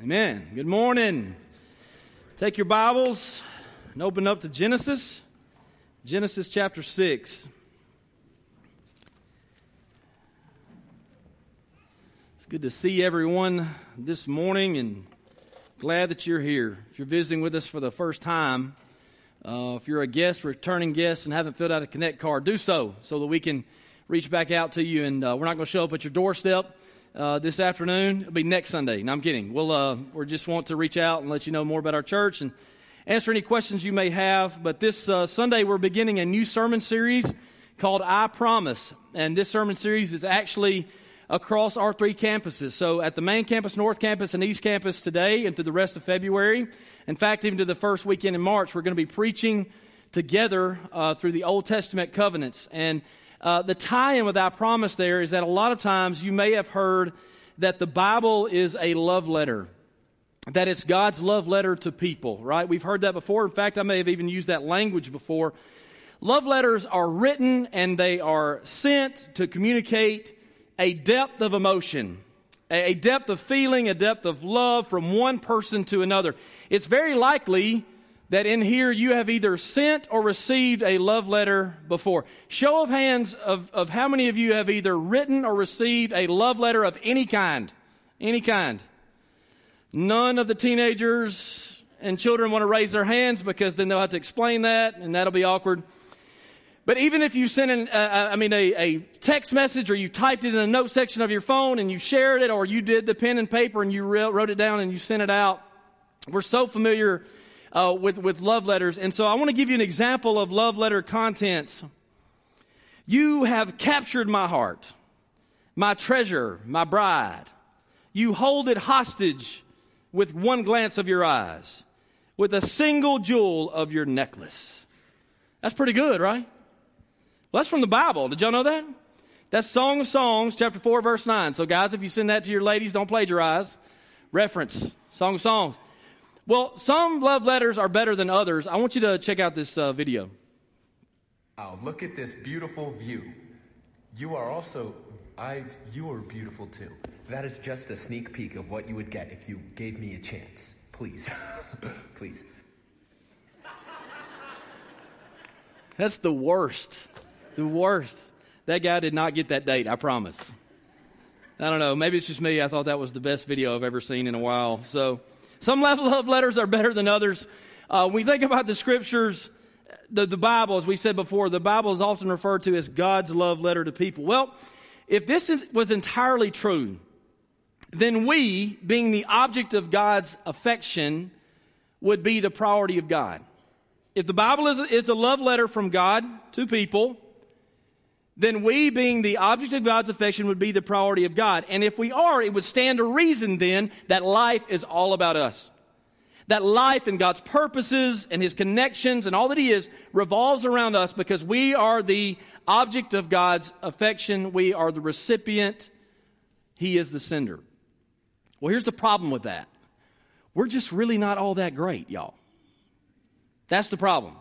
Amen. Good morning. Take your Bibles and open up to Genesis, Genesis chapter 6. It's good to see everyone this morning and glad that you're here. If you're visiting with us for the first time, uh, if you're a guest, returning guest, and haven't filled out a Connect card, do so so that we can reach back out to you. And uh, we're not going to show up at your doorstep uh, this afternoon. It'll be next Sunday. No, I'm kidding. We'll uh, we just want to reach out and let you know more about our church and answer any questions you may have. But this uh, Sunday we're beginning a new sermon series called "I Promise," and this sermon series is actually across our three campuses. So at the main campus, North Campus, and East Campus today, and through the rest of February. In fact, even to the first weekend in March, we're going to be preaching together uh, through the Old Testament covenants and uh, the tie in with I promise there is that a lot of times you may have heard that the Bible is a love letter, that it's God's love letter to people, right? We've heard that before. In fact, I may have even used that language before. Love letters are written and they are sent to communicate a depth of emotion, a depth of feeling, a depth of love from one person to another. It's very likely that in here you have either sent or received a love letter before. Show of hands of, of how many of you have either written or received a love letter of any kind. Any kind. None of the teenagers and children want to raise their hands because then they'll have to explain that and that'll be awkward. But even if you sent an, uh, uh I mean, a, a text message or you typed it in the note section of your phone and you shared it or you did the pen and paper and you wrote it down and you sent it out, we're so familiar uh, with, with love letters. And so I want to give you an example of love letter contents. You have captured my heart, my treasure, my bride. You hold it hostage with one glance of your eyes, with a single jewel of your necklace. That's pretty good, right? Well, that's from the Bible. Did y'all know that? That's Song of Songs, chapter 4, verse 9. So, guys, if you send that to your ladies, don't plagiarize. Reference Song of Songs. Well, some love letters are better than others. I want you to check out this uh, video. Oh, look at this beautiful view. You are also, I, you are beautiful too. That is just a sneak peek of what you would get if you gave me a chance. Please, please. That's the worst. The worst. That guy did not get that date, I promise. I don't know. Maybe it's just me. I thought that was the best video I've ever seen in a while. So, some love letters are better than others. Uh, when we think about the scriptures, the, the Bible, as we said before, the Bible is often referred to as God's love letter to people. Well, if this is, was entirely true, then we, being the object of God's affection, would be the priority of God. If the Bible is, is a love letter from God to people, then we, being the object of God's affection, would be the priority of God. And if we are, it would stand to reason then that life is all about us. That life and God's purposes and His connections and all that He is revolves around us because we are the object of God's affection. We are the recipient. He is the sender. Well, here's the problem with that. We're just really not all that great, y'all. That's the problem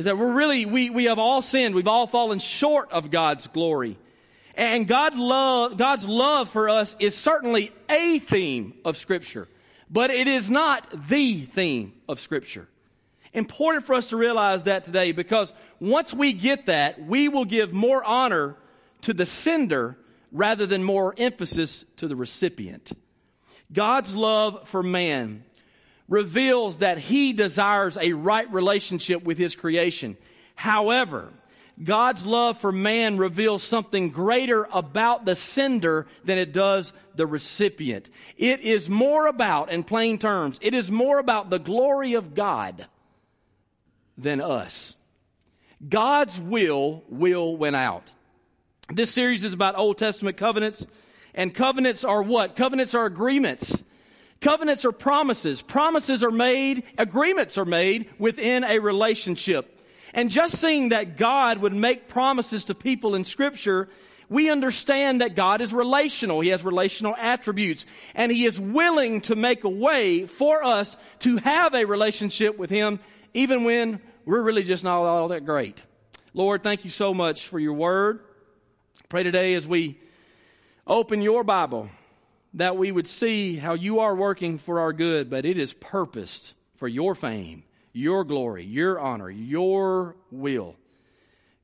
is that we're really, we, we have all sinned. We've all fallen short of God's glory. And God love, God's love for us is certainly a theme of Scripture, but it is not the theme of Scripture. Important for us to realize that today because once we get that, we will give more honor to the sender rather than more emphasis to the recipient. God's love for man reveals that he desires a right relationship with his creation. However, God's love for man reveals something greater about the sender than it does the recipient. It is more about, in plain terms, it is more about the glory of God than us. God's will will win out. This series is about Old Testament covenants, and covenants are what? Covenants are agreements Covenants are promises. Promises are made, agreements are made within a relationship. And just seeing that God would make promises to people in scripture, we understand that God is relational. He has relational attributes and he is willing to make a way for us to have a relationship with him even when we're really just not all that great. Lord, thank you so much for your word. Pray today as we open your Bible that we would see how you are working for our good, but it is purposed for your fame, your glory, your honor, your will.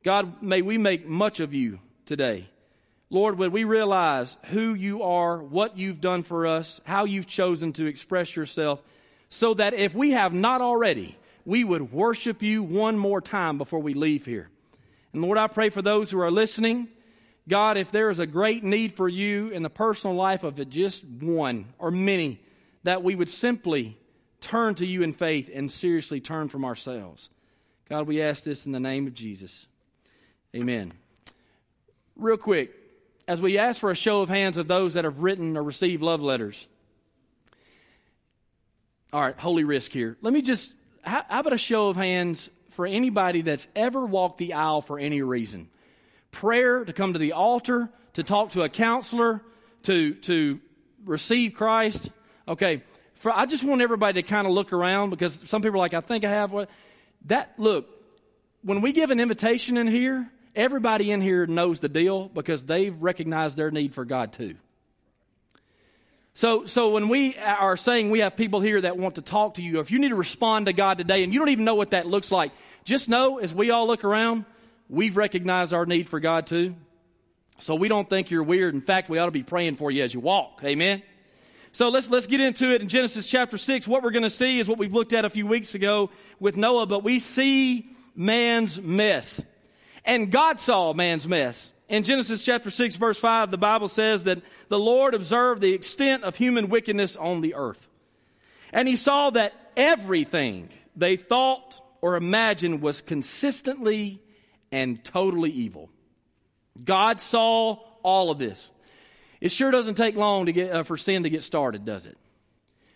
God, may we make much of you today. Lord, would we realize who you are, what you've done for us, how you've chosen to express yourself, so that if we have not already, we would worship you one more time before we leave here. And Lord, I pray for those who are listening. God, if there is a great need for you in the personal life of just one or many, that we would simply turn to you in faith and seriously turn from ourselves. God, we ask this in the name of Jesus. Amen. Real quick, as we ask for a show of hands of those that have written or received love letters. All right, holy risk here. Let me just, how, about a show of hands for anybody that's ever walked the aisle for any reason? Prayer, to come to the altar, to talk to a counselor, to, to receive Christ. Okay, for, I just want everybody to kind of look around because some people are like, I think I have what. That, look, when we give an invitation in here, everybody in here knows the deal because they've recognized their need for God too. So, so when we are saying we have people here that want to talk to you, if you need to respond to God today and you don't even know what that looks like, just know as we all look around, we've recognized our need for God too. So we don't think you're weird. In fact, we ought to be praying for you as you walk. Amen. So let's let's get into it in Genesis chapter 6. What we're going to see is what we've looked at a few weeks ago with Noah, but we see man's mess. And God saw man's mess. In Genesis chapter 6 verse 5, the Bible says that the Lord observed the extent of human wickedness on the earth. And he saw that everything they thought or imagined was consistently and totally evil. God saw all of this. It sure doesn't take long to get, uh, for sin to get started, does it?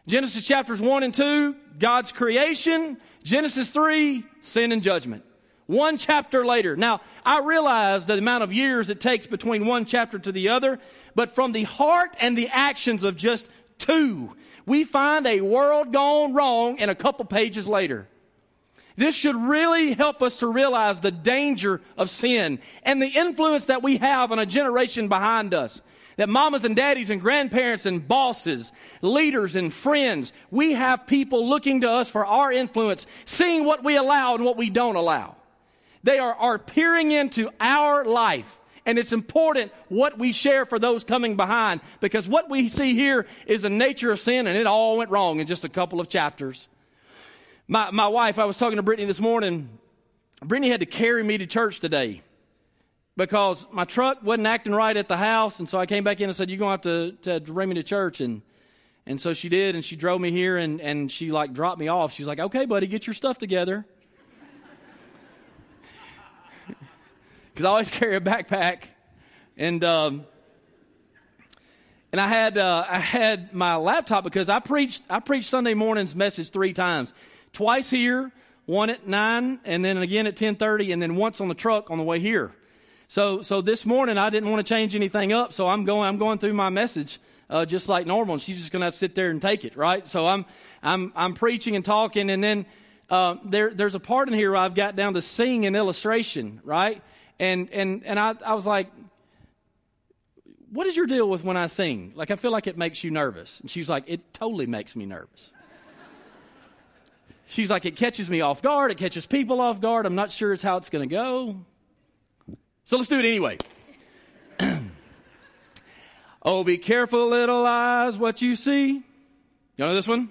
Genesis chapters 1 and 2, God's creation. Genesis 3, sin and judgment. One chapter later. Now, I realize the amount of years it takes between one chapter to the other, but from the heart and the actions of just two, we find a world gone wrong in a couple pages later. This should really help us to realize the danger of sin and the influence that we have on a generation behind us. That mamas and daddies and grandparents and bosses, leaders and friends, we have people looking to us for our influence, seeing what we allow and what we don't allow. They are, are peering into our life. And it's important what we share for those coming behind because what we see here is the nature of sin and it all went wrong in just a couple of chapters. My, my wife, I was talking to Brittany this morning. Brittany had to carry me to church today because my truck wasn't acting right at the house. And so I came back in and said, You're going to have to, to bring me to church. And, and so she did. And she drove me here and, and she like dropped me off. She's like, Okay, buddy, get your stuff together. Because I always carry a backpack. And, um, and I had uh, I had my laptop because I preached I preached Sunday morning's message three times twice here, one at 9 and then again at 10:30 and then once on the truck on the way here. So so this morning I didn't want to change anything up, so I'm going I'm going through my message uh, just like normal and she's just going to have to sit there and take it, right? So I'm I'm I'm preaching and talking and then uh, there there's a part in here where I've got down to sing an illustration, right? And and and I I was like what is your deal with when I sing? Like, I feel like it makes you nervous. And she's like, it totally makes me nervous. She's like, it catches me off guard. It catches people off guard. I'm not sure it's how it's going to go. So let's do it anyway. oh, be careful, little eyes, what you see. You know this one?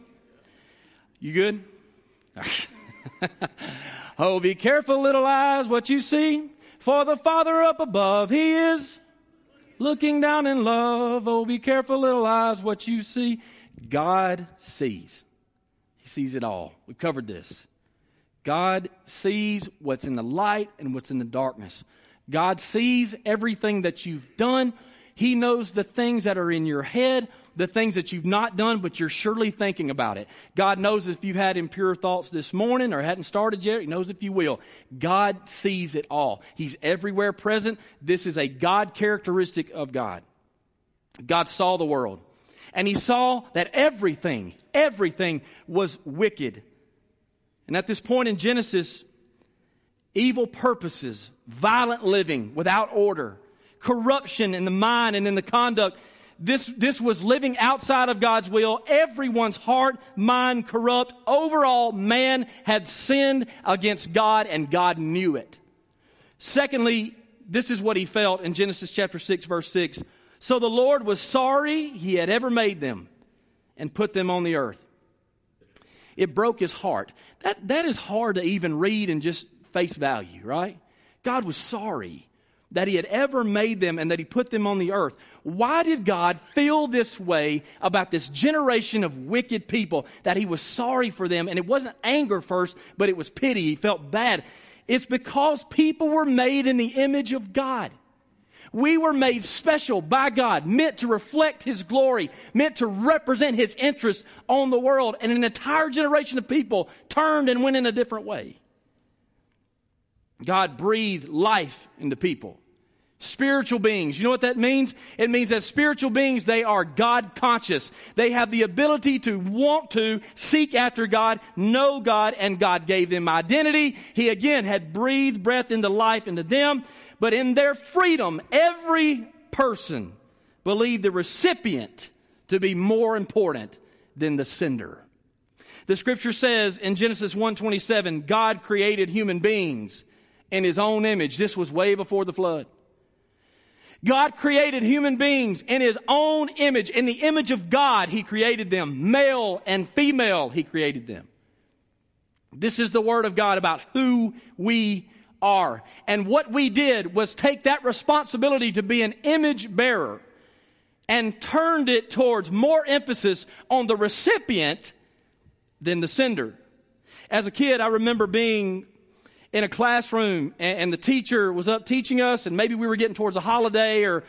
You good? oh, be careful, little eyes, what you see. For the Father up above, He is looking down in love. Oh, be careful, little eyes, what you see. God sees sees it all. We've covered this. God sees what's in the light and what's in the darkness. God sees everything that you've done. He knows the things that are in your head, the things that you've not done, but you're surely thinking about it. God knows if you've had impure thoughts this morning or hadn't started yet. He knows if you will. God sees it all. He's everywhere present. This is a God characteristic of God. God saw the world and he saw that everything, everything was wicked. And at this point in Genesis, evil purposes, violent living without order, corruption in the mind and in the conduct, this, this was living outside of God's will. Everyone's heart, mind corrupt. Overall, man had sinned against God and God knew it. Secondly, this is what he felt in Genesis chapter 6 verse 6. So the Lord was sorry he had ever made them and put them on the earth. It broke his heart. That, that is hard to even read and just face value, right? God was sorry that he had ever made them and that he put them on the earth. Why did God feel this way about this generation of wicked people that he was sorry for them? And it wasn't anger first, but it was pity. He felt bad. It's because people were made in the image of God. We were made special by God, meant to reflect His glory, meant to represent His interests on the world. And an entire generation of people turned and went in a different way. God breathed life into people. Spiritual beings. You know what that means? It means that spiritual beings, they are God conscious. They have the ability to want to seek after God, know God, and God gave them identity. He again had breathed breath into life into them. But in their freedom, every person believed the recipient to be more important than the sender. The scripture says in Genesis 1:27, God created human beings in his own image. This was way before the flood. God created human beings in his own image. In the image of God, he created them. Male and female, he created them. This is the word of God about who we are. And what we did was take that responsibility to be an image bearer and turned it towards more emphasis on the recipient than the sender. As a kid, I remember being in a classroom and, the teacher was up teaching us and maybe we were getting towards a holiday or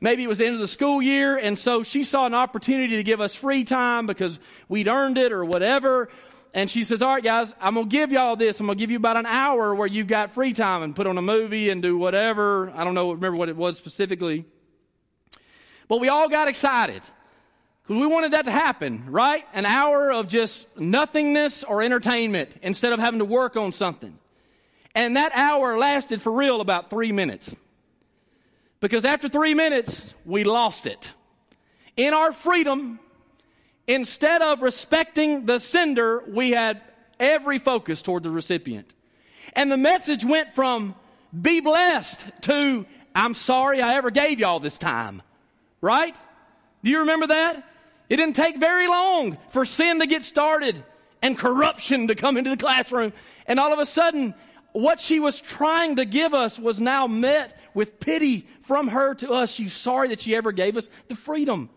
maybe it was the end of the school year and so she saw an opportunity to give us free time because we'd earned it or whatever and she says, All right, guys, I'm going to give y'all this. I'm going to give you about an hour where you've got free time and put on a movie and do whatever. I don't know, remember what it was specifically. But we all got excited because we wanted that to happen, right? An hour of just nothingness or entertainment instead of having to work on something. And that hour lasted for real about three minutes. Because after three minutes, we lost it. In our freedom, Instead of respecting the sender, we had every focus toward the recipient. And the message went from be blessed to I'm sorry I ever gave y'all this time. Right? Do you remember that? It didn't take very long for sin to get started and corruption to come into the classroom. And all of a sudden, what she was trying to give us was now met with pity from her to us. She's sorry that she ever gave us the freedom.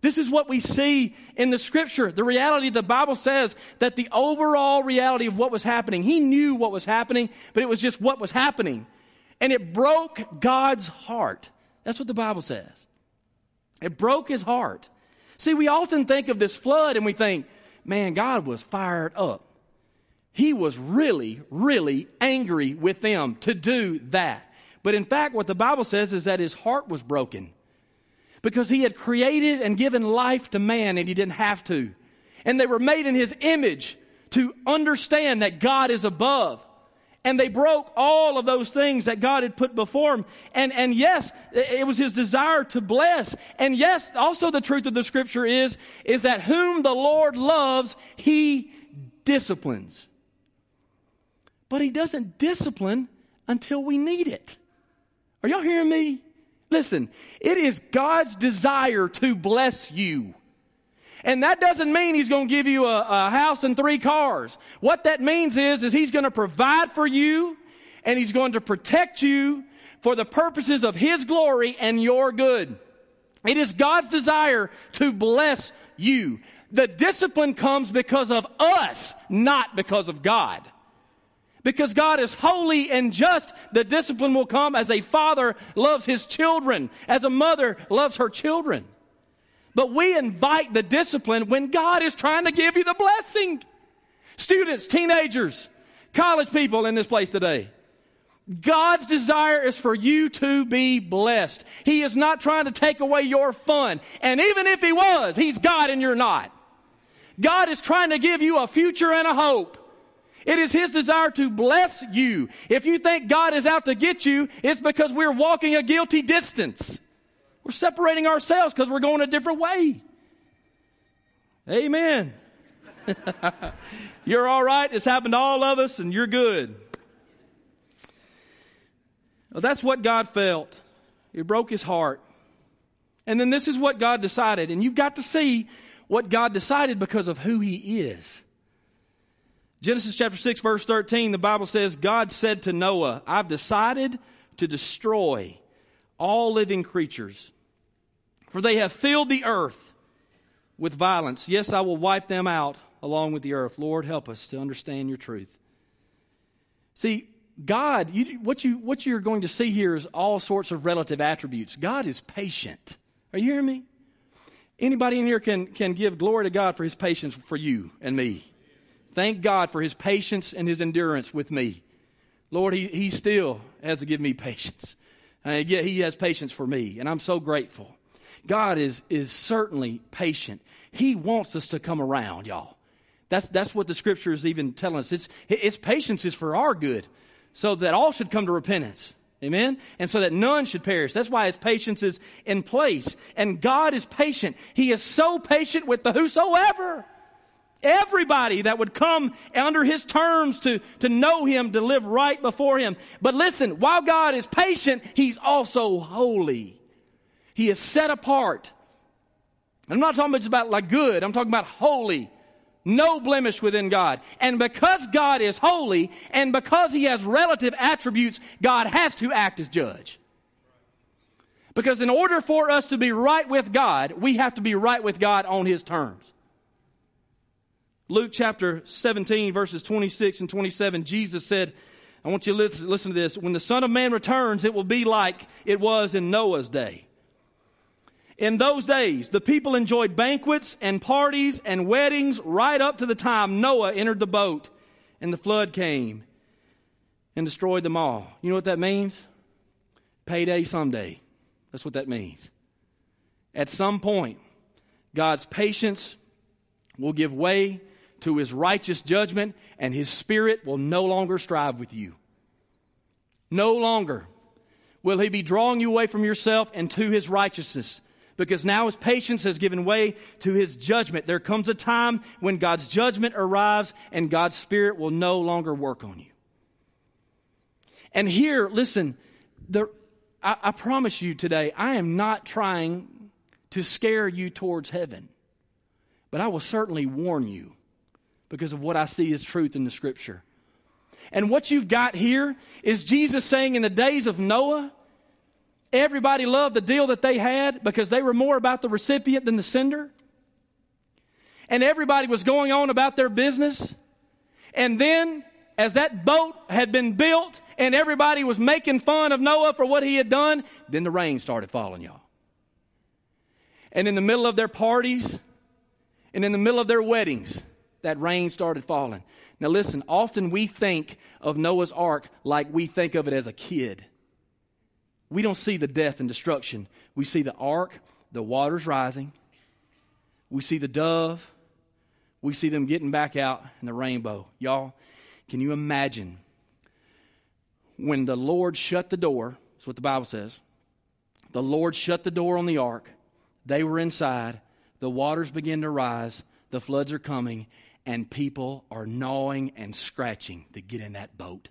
This is what we see in the scripture. The reality, the Bible says that the overall reality of what was happening, he knew what was happening, but it was just what was happening. And it broke God's heart. That's what the Bible says. It broke his heart. See, we often think of this flood and we think, man, God was fired up. He was really, really angry with them to do that. But in fact, what the Bible says is that his heart was broken because he had created and given life to man and he didn't have to. And they were made in his image to understand that God is above. And they broke all of those things that God had put before him. And, and yes, it was his desire to bless. And yes, also the truth of the scripture is, is that whom the Lord loves, he disciplines. But he doesn't discipline until we need it. Are y'all hearing me? Listen, it is God's desire to bless you. And that doesn't mean he's going to give you a, a, house and three cars. What that means is, is he's going to provide for you and he's going to protect you for the purposes of his glory and your good. It is God's desire to bless you. The discipline comes because of us, not because of God. Because God is holy and just, the discipline will come as a father loves his children, as a mother loves her children. But we invite the discipline when God is trying to give you the blessing. Students, teenagers, college people in this place today. God's desire is for you to be blessed. He is not trying to take away your fun. And even if He was, He's God and you're not. God is trying to give you a future and a hope. It is His desire to bless you. If you think God is out to get you, it's because we're walking a guilty distance. We're separating ourselves because we're going a different way. Amen. you're all right. It's happened to all of us, and you're good. Well, that's what God felt. It broke his heart. And then this is what God decided. And you've got to see what God decided because of who he is. Genesis chapter 6, verse 13, the Bible says, God said to Noah, I've decided to destroy all living creatures, for they have filled the earth with violence. Yes, I will wipe them out along with the earth. Lord, help us to understand your truth. See, God, you, what, you, what you're going to see here is all sorts of relative attributes. God is patient. Are you hearing me? Anybody in here can, can give glory to God for his patience for you and me. Thank God for his patience and his endurance with me. Lord, he, he still has to give me patience. Uh, and yet he has patience for me, and I'm so grateful. God is, is certainly patient. He wants us to come around, y'all. That's, that's what the scripture is even telling us. It's, it's patience is for our good, so that all should come to repentance. Amen? And so that none should perish. That's why his patience is in place. And God is patient. He is so patient with the whosoever. Everybody that would come under his terms to, to know him, to live right before him. But listen, while God is patient, he's also holy. He is set apart. I'm not talking about like good, I'm talking about holy. No blemish within God. And because God is holy and because he has relative attributes, God has to act as judge. Because in order for us to be right with God, we have to be right with God on his terms. Luke chapter 17, verses 26 and 27, Jesus said, I want you to listen, to this. When the Son of Man returns, it will be like it was in Noah's day. In those days, the people enjoyed banquets and parties and weddings right up to the time Noah entered the boat and the flood came and destroyed them all. You know what that means? Payday someday. That's what that means. At some point, God's patience will give way to his righteous judgment, and his spirit will no longer strive with you. No longer will he be drawing you away from yourself and to his righteousness. Because now his patience has given way to his judgment. There comes a time when God's judgment arrives and God's spirit will no longer work on you. And here, listen, the, I, I promise you today, I am not trying to scare you towards heaven, but I will certainly warn you because of what I see as truth in the scripture. And what you've got here is Jesus saying in the days of Noah, everybody loved the deal that they had because they were more about the recipient than the sender. And everybody was going on about their business. And then, as that boat had been built and everybody was making fun of Noah for what he had done, then the rain started falling, y'all. And in the middle of their parties and in the middle of their weddings, that rain started falling. Now, listen, often we think of Noah's ark like we think of it as a kid. We don't see the death and destruction. We see the ark, the waters rising. We see the dove. We see them getting back out and the rainbow. Y'all, can you imagine when the Lord shut the door? That's what the Bible says. The Lord shut the door on the ark. They were inside. The waters begin to rise. The floods are coming and people are gnawing and scratching to get in that boat.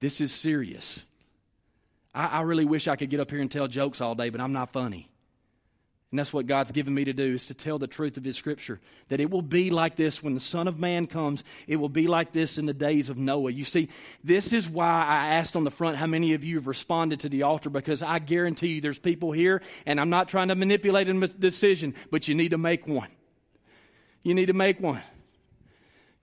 This is serious. I, I, really wish I could get up here and tell jokes all day, but I'm not funny. And that's what God's given me to do is to tell the truth of His Scripture. That it will be like this when the Son of Man comes. It will be like this in the days of Noah. You see, this is why I asked on the front how many of you have responded to the altar because I guarantee you there's people here, and I'm not trying to manipulate a decision, but you need to make one you need to make one.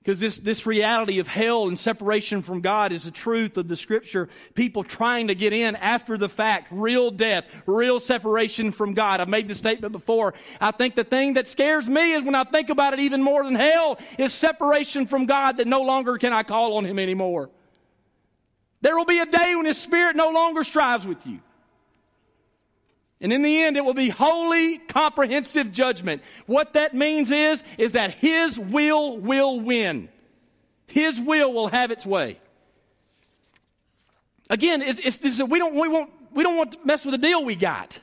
Because this, this reality of hell and separation from God is the truth of the scripture. People trying to get in after the fact, real death, real separation from God. I've made the statement before. I think the thing that scares me is when I think about it even more than hell is separation from God that no longer can I call on Him anymore. There will be a day when His Spirit no longer strives with you. And in the end, it will be holy, comprehensive judgment. What that means is, is that His will will win. His will will have its way. Again, it's, it's, it's, we don't, we won't we don't want to mess with the deal we got.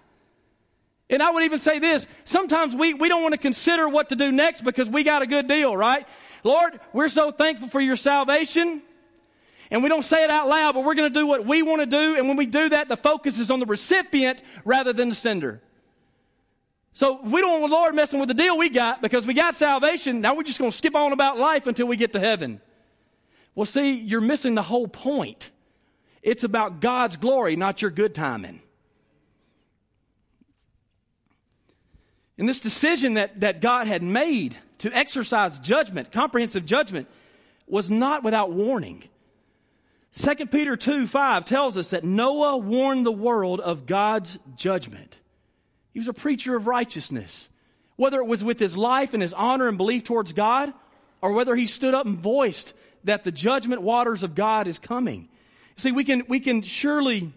And I would even say this sometimes we, we don't want to consider what to do next because we got a good deal, right? Lord, we're so thankful for your salvation. And we don't say it out loud, but we're going to do what we want to do. And when we do that, the focus is on the recipient rather than the sender. So we don't want the Lord messing with the deal we got because we got salvation. Now we're just going to skip on about life until we get to heaven. Well, see, you're missing the whole point. It's about God's glory, not your good timing. And this decision that, that God had made to exercise judgment, comprehensive judgment, was not without warning. 2 Peter 2 5 tells us that Noah warned the world of God's judgment. He was a preacher of righteousness. Whether it was with his life and his honor and belief towards God, or whether he stood up and voiced that the judgment waters of God is coming. See, we can, we can surely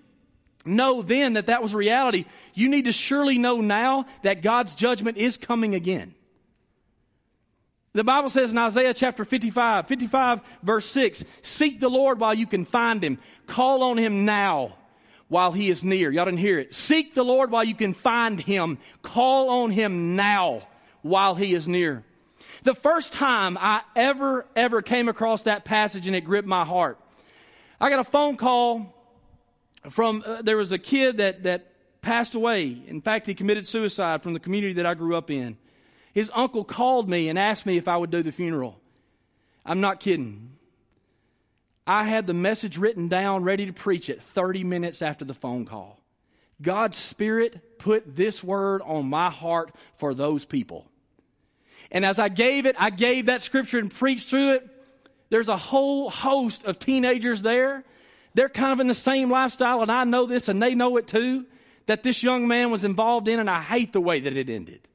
know then that that was reality. You need to surely know now that God's judgment is coming again. The Bible says in Isaiah chapter 55, 55 verse 6, seek the Lord while you can find him. Call on him now while he is near. Y'all didn't hear it. Seek the Lord while you can find him. Call on him now while he is near. The first time I ever, ever came across that passage and it gripped my heart, I got a phone call from, uh, there was a kid that, that passed away. In fact, he committed suicide from the community that I grew up in. His uncle called me and asked me if I would do the funeral. I'm not kidding. I had the message written down, ready to preach it 30 minutes after the phone call. God's Spirit put this word on my heart for those people. And as I gave it, I gave that scripture and preached through it. There's a whole host of teenagers there. They're kind of in the same lifestyle, and I know this, and they know it too, that this young man was involved in, and I hate the way that it ended.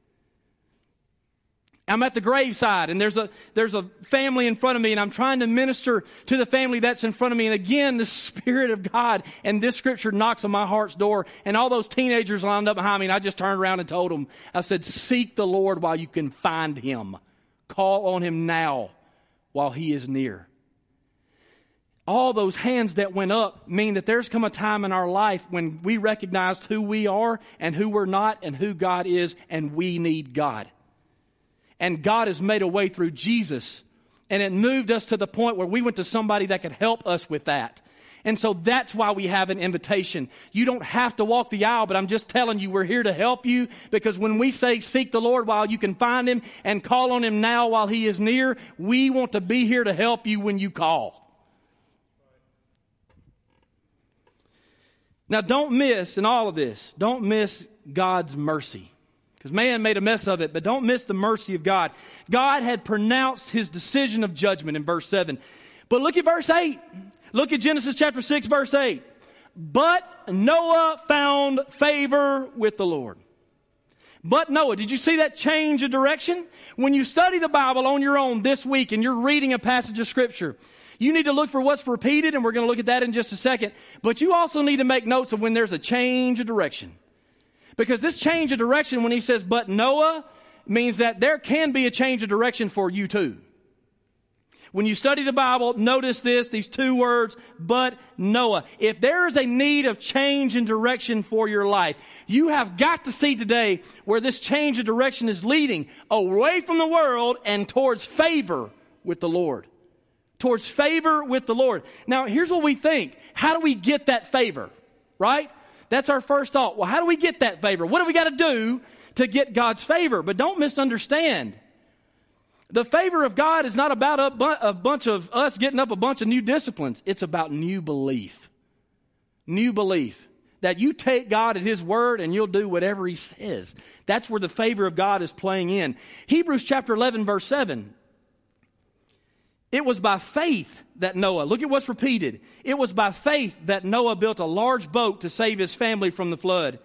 I'm at the graveside and there's a, there's a family in front of me and I'm trying to minister to the family that's in front of me. And again, the Spirit of God and this scripture knocks on my heart's door and all those teenagers lined up behind me and I just turned around and told them, I said, seek the Lord while you can find him. Call on him now while he is near. All those hands that went up mean that there's come a time in our life when we recognized who we are and who we're not and who God is and we need God and God has made a way through Jesus. And it moved us to the point where we went to somebody that could help us with that. And so that's why we have an invitation. You don't have to walk the aisle, but I'm just telling you, we're here to help you because when we say seek the Lord while you can find Him and call on Him now while He is near, we want to be here to help you when you call. Now, don't miss in all of this, don't miss God's mercy. Because man made a mess of it, but don't miss the mercy of God. God had pronounced his decision of judgment in verse 7. But look at verse 8. Look at Genesis chapter 6, verse 8. But Noah found favor with the Lord. But Noah, did you see that change of direction? When you study the Bible on your own this week and you're reading a passage of Scripture, you need to look for what's repeated, and we're going to look at that in just a second. But you also need to make notes of when there's a change of direction. Because this change of direction, when he says, but Noah, means that there can be a change of direction for you too. When you study the Bible, notice this, these two words, but Noah. If there is a need of change in direction for your life, you have got to see today where this change of direction is leading away from the world and towards favor with the Lord. Towards favor with the Lord. Now, here's what we think. How do we get that favor? Right? That's our first thought. Well, how do we get that favor? What do we got to do to get God's favor? But don't misunderstand. The favor of God is not about a, bu- a bunch of us getting up a bunch of new disciplines. It's about new belief. New belief. That you take God at His word and you'll do whatever He says. That's where the favor of God is playing in. Hebrews chapter 11, verse 7 it was by faith that Noah, look at what's repeated. It was by faith that Noah built a large boat to save his family from the flood.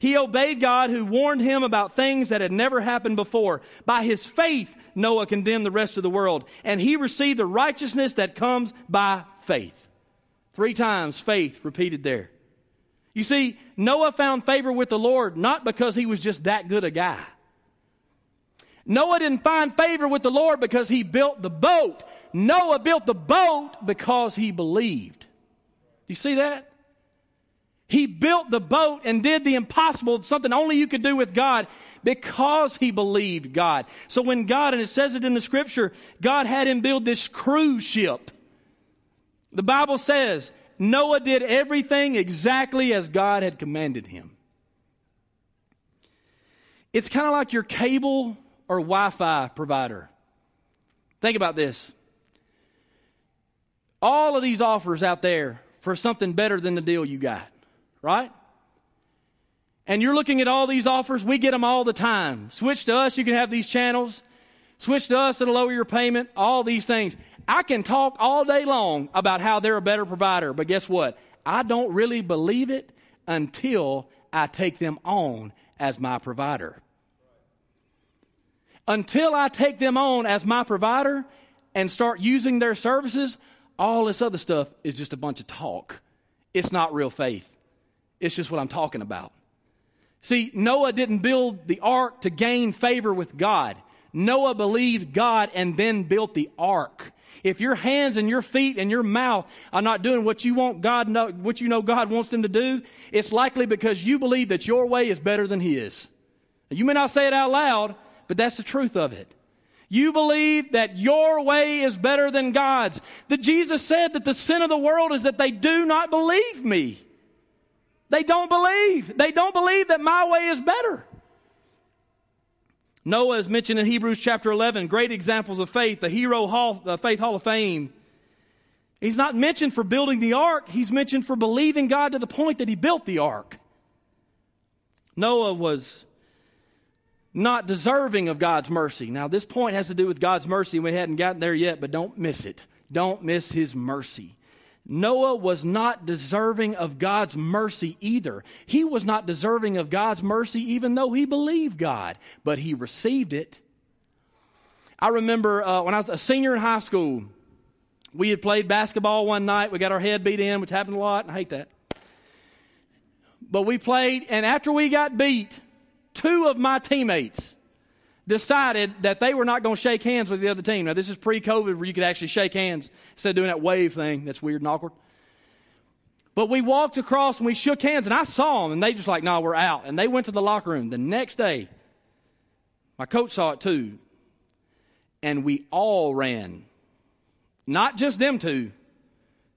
He obeyed God who warned him about things that had never happened before. By his faith, Noah condemned the rest of the world, and he received the righteousness that comes by faith. Three times faith repeated there. You see, Noah found favor with the Lord not because he was just that good a guy. Noah didn't find favor with the Lord because he built the boat. Noah built the boat because he believed. You see that? He built the boat and did the impossible, something only you could do with God because he believed God. So when God, and it says it in the scripture, God had him build this cruise ship. The Bible says Noah did everything exactly as God had commanded him. It's kind of like your cable or Wi Fi provider. Think about this. All of these offers out there for something better than the deal you got, right? And you're looking at all these offers, we get them all the time. Switch to us, you can have these channels. Switch to us, it'll lower your payment, all these things. I can talk all day long about how they're a better provider, but guess what? I don't really believe it until I take them on as my provider. Until I take them on as my provider and start using their services, all this other stuff is just a bunch of talk. It's not real faith. It's just what I'm talking about. See, Noah didn't build the ark to gain favor with God. Noah believed God and then built the ark. If your hands and your feet and your mouth are not doing what you want God know, what you know God wants them to do, it's likely because you believe that your way is better than His. You may not say it out loud, but that's the truth of it. You believe that your way is better than God's. That Jesus said that the sin of the world is that they do not believe me. They don't believe. They don't believe that my way is better. Noah is mentioned in Hebrews chapter 11, great examples of faith, the Hero Hall, the Faith Hall of Fame. He's not mentioned for building the ark, he's mentioned for believing God to the point that he built the ark. Noah was not deserving of God's mercy. Now, this point has to do with God's mercy. And we hadn't gotten there yet, but don't miss it. Don't miss his mercy. Noah was not deserving of God's mercy either. He was not deserving of God's mercy even though he believed God, but he received it. I remember uh, when I was a senior in high school, we had played basketball one night. We got our head beat in, which happened a lot. I hate that. But we played, and after we got beat, two of my teammates decided that they were not going to shake hands with the other team. Now, this is pre COVID where you could actually shake hands instead of doing that wave thing that's weird and awkward. But we walked across and we shook hands, and I saw them, and they just like, no, nah, we're out. And they went to the locker room. The next day, my coach saw it too, and we all ran. Not just them two,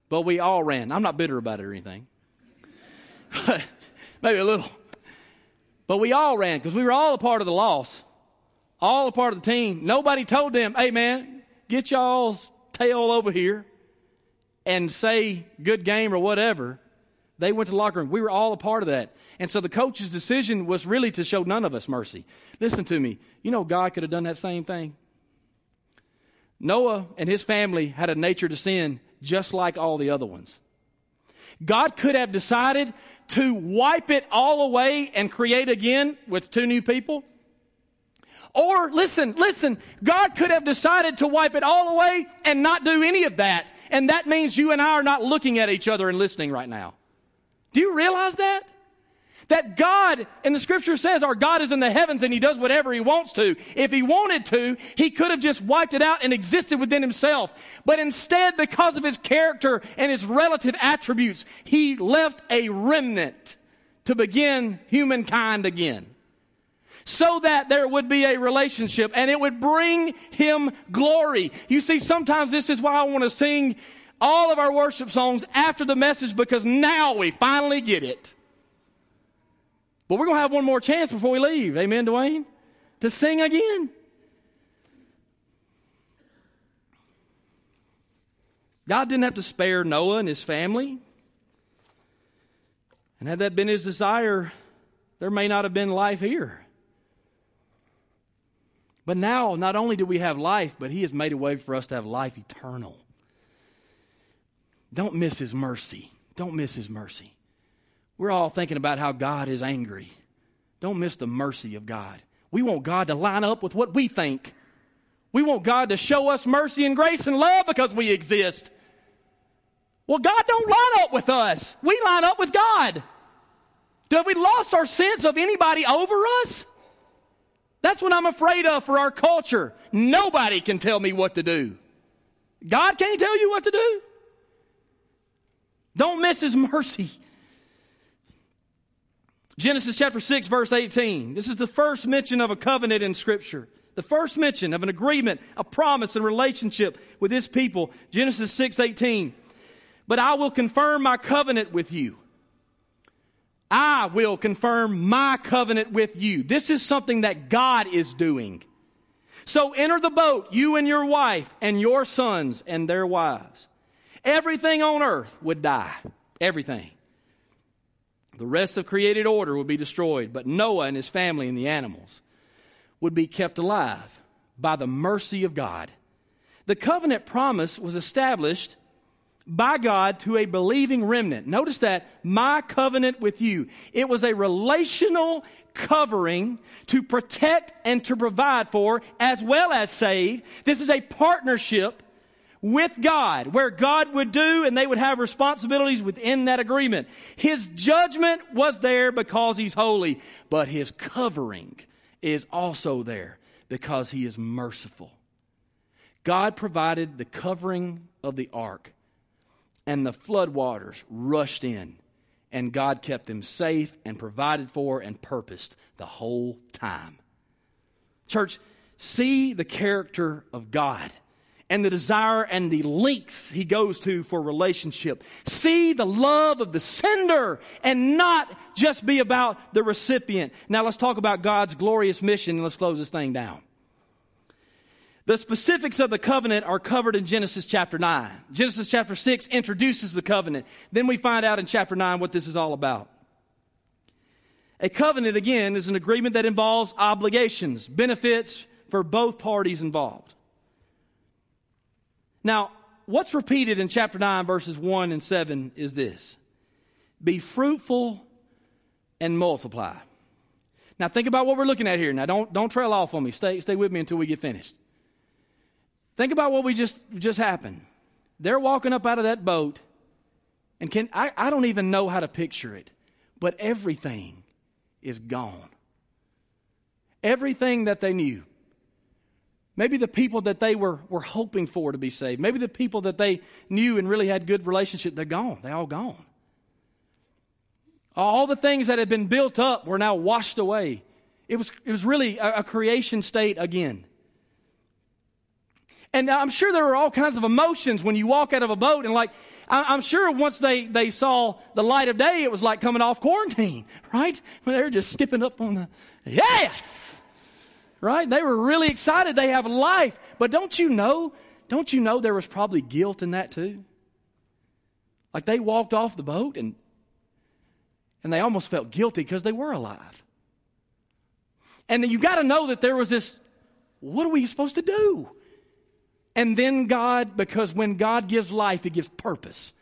but we all ran. I'm not bitter about it or anything, But maybe a little. But we all ran because we were all a part of the loss all a part of the team. Nobody told them, hey man, get y'all's tail over here and say good game or whatever. They went to the locker room. We were all a part of that. And so the coach's decision was really to show none of us mercy. Listen to me. You know, God could have done that same thing. Noah and his family had a nature to sin just like all the other ones. God could have decided to wipe it all away and create again with two new people. Or listen, listen, God could have decided to wipe it all away and not do any of that. And that means you and I are not looking at each other and listening right now. Do you realize that? That God, and the scripture says our God is in the heavens and he does whatever he wants to. If he wanted to, he could have just wiped it out and existed within himself. But instead, because of his character and his relative attributes, he left a remnant to begin humankind again so that there would be a relationship and it would bring him glory. You see, sometimes this is why I want to sing all of our worship songs after the message because now we finally get it. But we're going to have one more chance before we leave. Amen, Dwayne? To sing again. God didn't have to spare Noah and his family. And had that been his desire, there may not have been life here. But now, not only do we have life, but He has made a way for us to have life eternal. Don't miss His mercy. Don't miss His mercy. We're all thinking about how God is angry. Don't miss the mercy of God. We want God to line up with what we think. We want God to show us mercy and grace and love because we exist. Well, God don't line up with us. We line up with God. Have we lost our sense of anybody over us? That's what I'm afraid of for our culture. Nobody can tell me what to do. God can't tell you what to do. Don't miss His mercy. Genesis chapter 6, verse 18. This is the first mention of a covenant in Scripture. The first mention of an agreement, a promise, and relationship with his people. Genesis 6, 18. But I will confirm my covenant with you. I will confirm my covenant with you. This is something that God is doing. So enter the boat, you and your wife, and your sons and their wives. Everything on earth would die. Everything. The rest of created order would be destroyed, but Noah and his family and the animals would be kept alive by the mercy of God. The covenant promise was established by God to a believing remnant. Notice that my covenant with you. It was a relational covering to protect and to provide for as well as save. This is a partnership with God, where God would do and they would have responsibilities within that agreement. His judgment was there because He's holy, but His covering is also there because He is merciful. God provided the covering of the ark, and the floodwaters rushed in, and God kept them safe and provided for and purposed the whole time. Church, see the character of God and the desire and the links he goes to for relationship. See the love of the sender and not just be about the recipient. Now let's talk about God's glorious mission and let's close this thing down. The specifics of the covenant are covered in Genesis chapter 9. Genesis chapter 6 introduces the covenant. Then we find out in chapter 9 what this is all about. A covenant, again, is an agreement that involves obligations, benefits for both parties involved. Now, what's repeated in chapter 9, verses 1 and 7 is this Be fruitful and multiply. Now, think about what we're looking at here. Now, don't, don't trail off on me. Stay, stay with me until we get finished. Think about what we just, just happened. They're walking up out of that boat, and can, I, I don't even know how to picture it, but everything is gone. Everything that they knew. Maybe the people that they were, were hoping for to be saved. Maybe the people that they knew and really had good relationship, they're gone. They're all gone. All the things that had been built up were now washed away. It was, it was really a, a creation state again. And I'm sure there were all kinds of emotions when you walk out of a boat and like, I'm sure once they, they saw the light of day, it was like coming off quarantine, right? When they're just skipping up on the, yes! Right? They were really excited. They have life. But don't you know, don't you know there was probably guilt in that too? Like they walked off the boat and and they almost felt guilty because they were alive. And you got to know that there was this what are we supposed to do? And then God, because when God gives life, He gives purpose.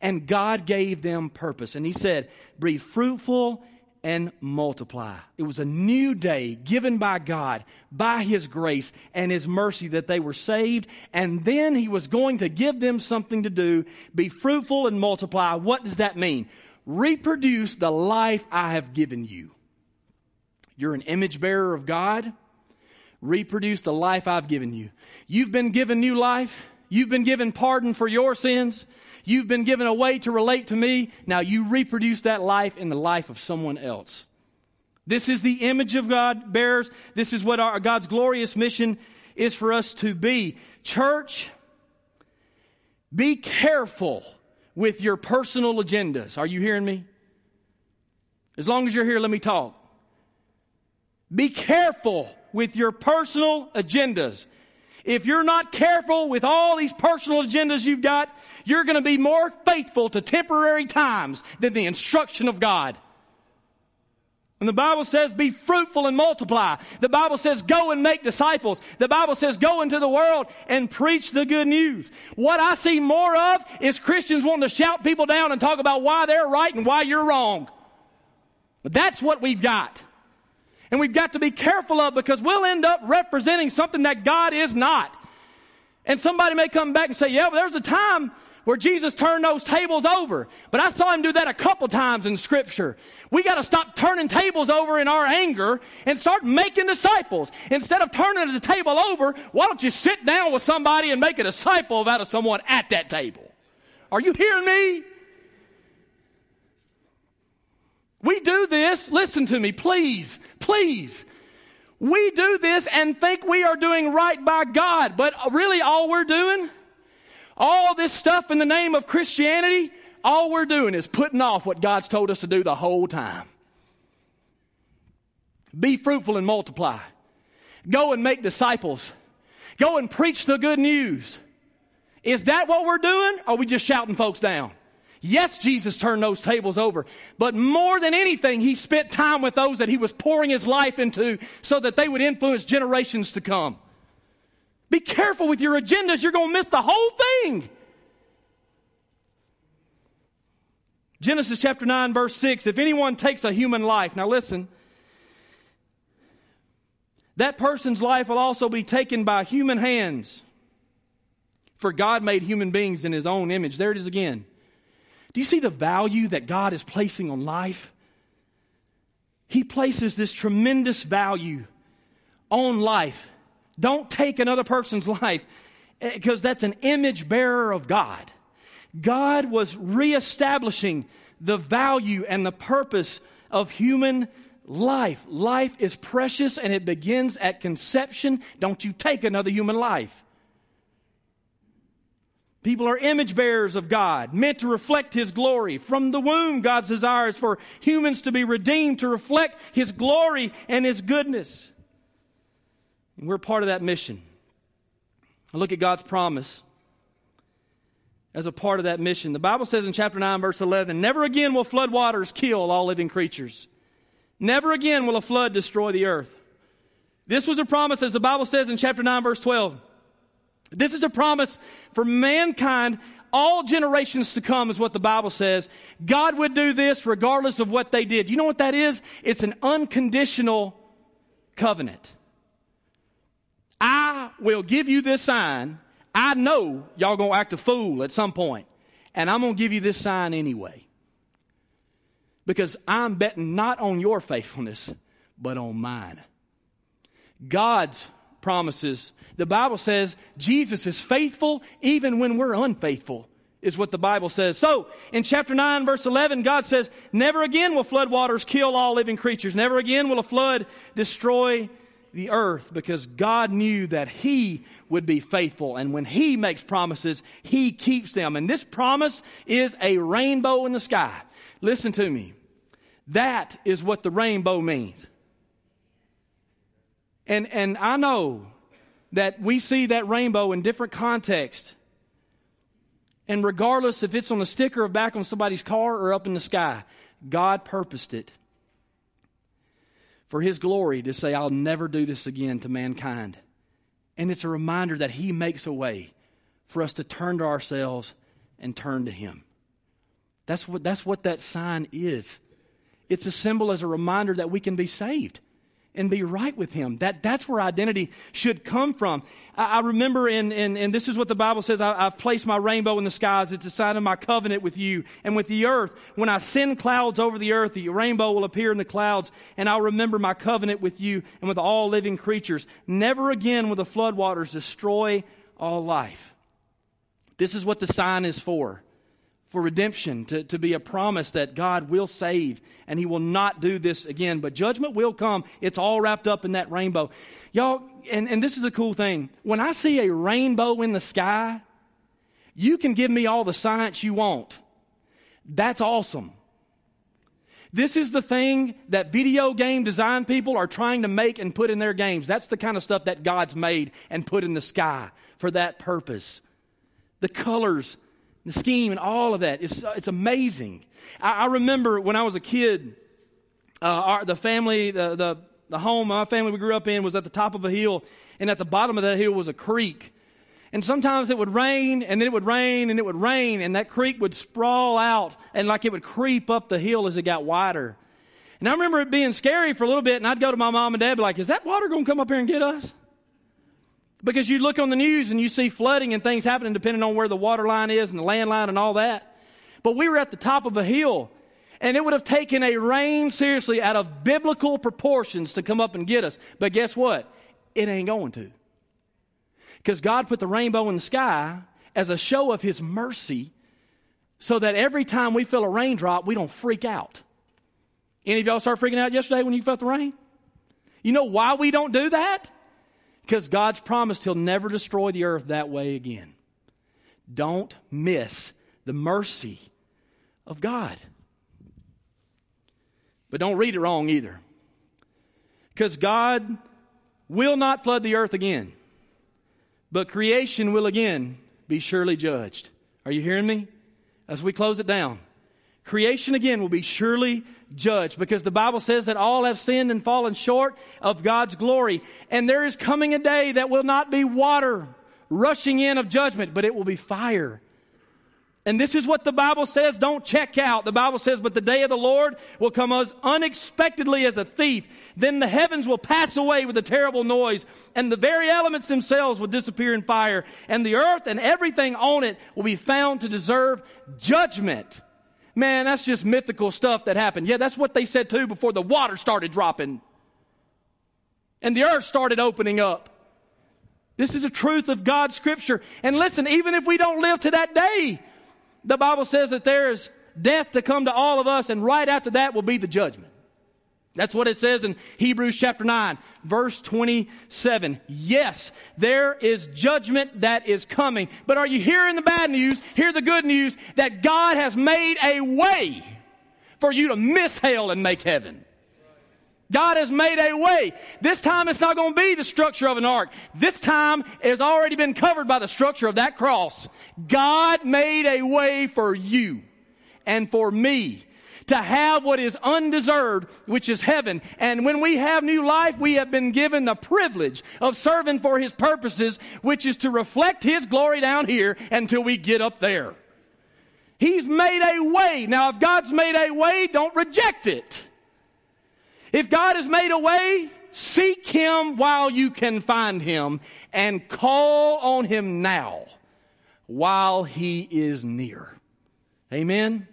And God gave them purpose. And He said, Be fruitful and multiply. It was a new day given by God, by His grace and His mercy that they were saved. And then He was going to give them something to do be fruitful and multiply. What does that mean? Reproduce the life I have given you. You're an image bearer of God. Reproduce the life I've given you. You've been given new life. You've been given pardon for your sins. You've been given a way to relate to me. Now you reproduce that life in the life of someone else. This is the image of God bears. This is what our, God's glorious mission is for us to be. Church, be careful with your personal agendas. Are you hearing me? As long as you're here, let me talk. Be careful with your personal agendas. If you're not careful with all these personal agendas you've got, you're going to be more faithful to temporary times than the instruction of God. And the Bible says, be fruitful and multiply. The Bible says, go and make disciples. The Bible says, go into the world and preach the good news. What I see more of is Christians wanting to shout people down and talk about why they're right and why you're wrong. But that's what we've got. And we've got to be careful of because we'll end up representing something that God is not. And somebody may come back and say, yeah, but there's a time where Jesus turned those tables over. But I saw him do that a couple times in scripture. We got to stop turning tables over in our anger and start making disciples. Instead of turning the table over, why don't you sit down with somebody and make a disciple out of someone at that table? Are you hearing me? We do this, listen to me, please, please. We do this and think we are doing right by God, but really all we're doing, all this stuff in the name of Christianity, all we're doing is putting off what God's told us to do the whole time. Be fruitful and multiply. Go and make disciples. Go and preach the good news. Is that what we're doing? Or are we just shouting folks down? Yes, Jesus turned those tables over, but more than anything, he spent time with those that he was pouring his life into so that they would influence generations to come. Be careful with your agendas, you're going to miss the whole thing. Genesis chapter 9, verse 6 If anyone takes a human life, now listen, that person's life will also be taken by human hands. For God made human beings in his own image. There it is again. Do you see the value that God is placing on life? He places this tremendous value on life. Don't take another person's life because eh, that's an image bearer of God. God was reestablishing the value and the purpose of human life. Life is precious and it begins at conception. Don't you take another human life. People are image bearers of God, meant to reflect His glory. From the womb, God's desire is for humans to be redeemed, to reflect His glory and His goodness. And we're part of that mission. I look at God's promise as a part of that mission. The Bible says in chapter 9, verse 11, Never again will flood waters kill all living creatures. Never again will a flood destroy the earth. This was a promise, as the Bible says in chapter 9, verse 12. This is a promise for mankind, all generations to come, is what the Bible says. God would do this regardless of what they did. You know what that is? It's an unconditional covenant. I will give you this sign. I know y'all gonna act a fool at some point, and I'm gonna give you this sign anyway. Because I'm betting not on your faithfulness, but on mine. God's promises. The Bible says Jesus is faithful even when we're unfaithful, is what the Bible says. So, in chapter 9, verse 11, God says, Never again will flood waters kill all living creatures. Never again will a flood destroy the earth because God knew that He would be faithful. And when He makes promises, He keeps them. And this promise is a rainbow in the sky. Listen to me. That is what the rainbow means. And, and I know that we see that rainbow in different contexts. And regardless if it's on a sticker or back on somebody's car or up in the sky, God purposed it for His glory to say, I'll never do this again to mankind. And it's a reminder that He makes a way for us to turn to ourselves and turn to Him. That's what, that's what that sign is. It's a symbol as a reminder that we can be saved and be right with him. That, that's where identity should come from. I, I remember, in, in, and this is what the Bible says I, have placed my rainbow in the skies. It's a sign of my covenant with you and with the earth. When I send clouds over the earth, the rainbow will appear in the clouds, and I'll remember my covenant with you and with all living creatures. Never again will the floodwaters destroy all life. This is what the sign is for for redemption, to, to be a promise that God will save and He will not do this again. But judgment will come. It's all wrapped up in that rainbow. Y'all, and, and this is a cool thing. When I see a rainbow in the sky, you can give me all the science you want. That's awesome. This is the thing that video game design people are trying to make and put in their games. That's the kind of stuff that God's made and put in the sky for that purpose. The colors, the scheme and all of that. It's, it's amazing. I, I remember when I was a kid, uh, our, the family, the, the, the home my family we grew up in was at the top of a hill, and at the bottom of that hill was a creek. And sometimes it would rain, and then it would rain, and it would rain, and that creek would sprawl out, and like it would creep up the hill as it got wider. And I remember it being scary for a little bit, and I'd go to my mom and dad, be like, "Is that water going to come up here and get us?" Because you look on the news and you see flooding and things happening depending on where the water line is and the land line and all that. But we were at the top of a hill and it would have taken a rain seriously out of biblical proportions to come up and get us. But guess what? It ain't going to. Because God put the rainbow in the sky as a show of His mercy so that every time we feel a raindrop, we don't freak out. Any of y'all start freaking out yesterday when you felt the rain? You know why we don't do that? Because God's promised He'll never destroy the earth that way again. Don't miss the mercy of God. But don't read it wrong either. Because God will not flood the earth again, but creation will again be surely judged. Are you hearing me? As we close it down, creation again will be surely judged because the Bible says that all have sinned and fallen short of God's glory. And there is coming a day that will not be water rushing in of judgment, but it will be fire and this is what the Bible says. Don't check out. The Bible says, but the day of the Lord will come as unexpectedly as a thief. Then the heavens will pass away with a terrible noise, and the very elements themselves will disappear in fire, and the earth and everything on it will be found to deserve judgment. Man, that's just mythical stuff that happened. Yeah, that's what they said too before the water started dropping and the earth started opening up. This is a truth of God's scripture. And listen, even if we don't live to that day, the Bible says that there is death to come to all of us, and right after that will be the judgment. That's what it says in Hebrews chapter 9, verse 27. Yes, there is judgment that is coming. But are you hearing the bad news? Hear the good news that God has made a way for you to miss hell and make heaven. God has made a way. This time it's not going to be the structure of an ark. This time has already been covered by the structure of that cross. God made a way for you and for me to have what is undeserved, which is heaven. And when we have new life, we have been given the privilege of serving for His purposes, which is to reflect His glory down here until we get up there. He's made a way. Now, if God's made a way, don't reject it. If God has made a way, seek Him while you can find Him and call on Him now while He is near. Amen.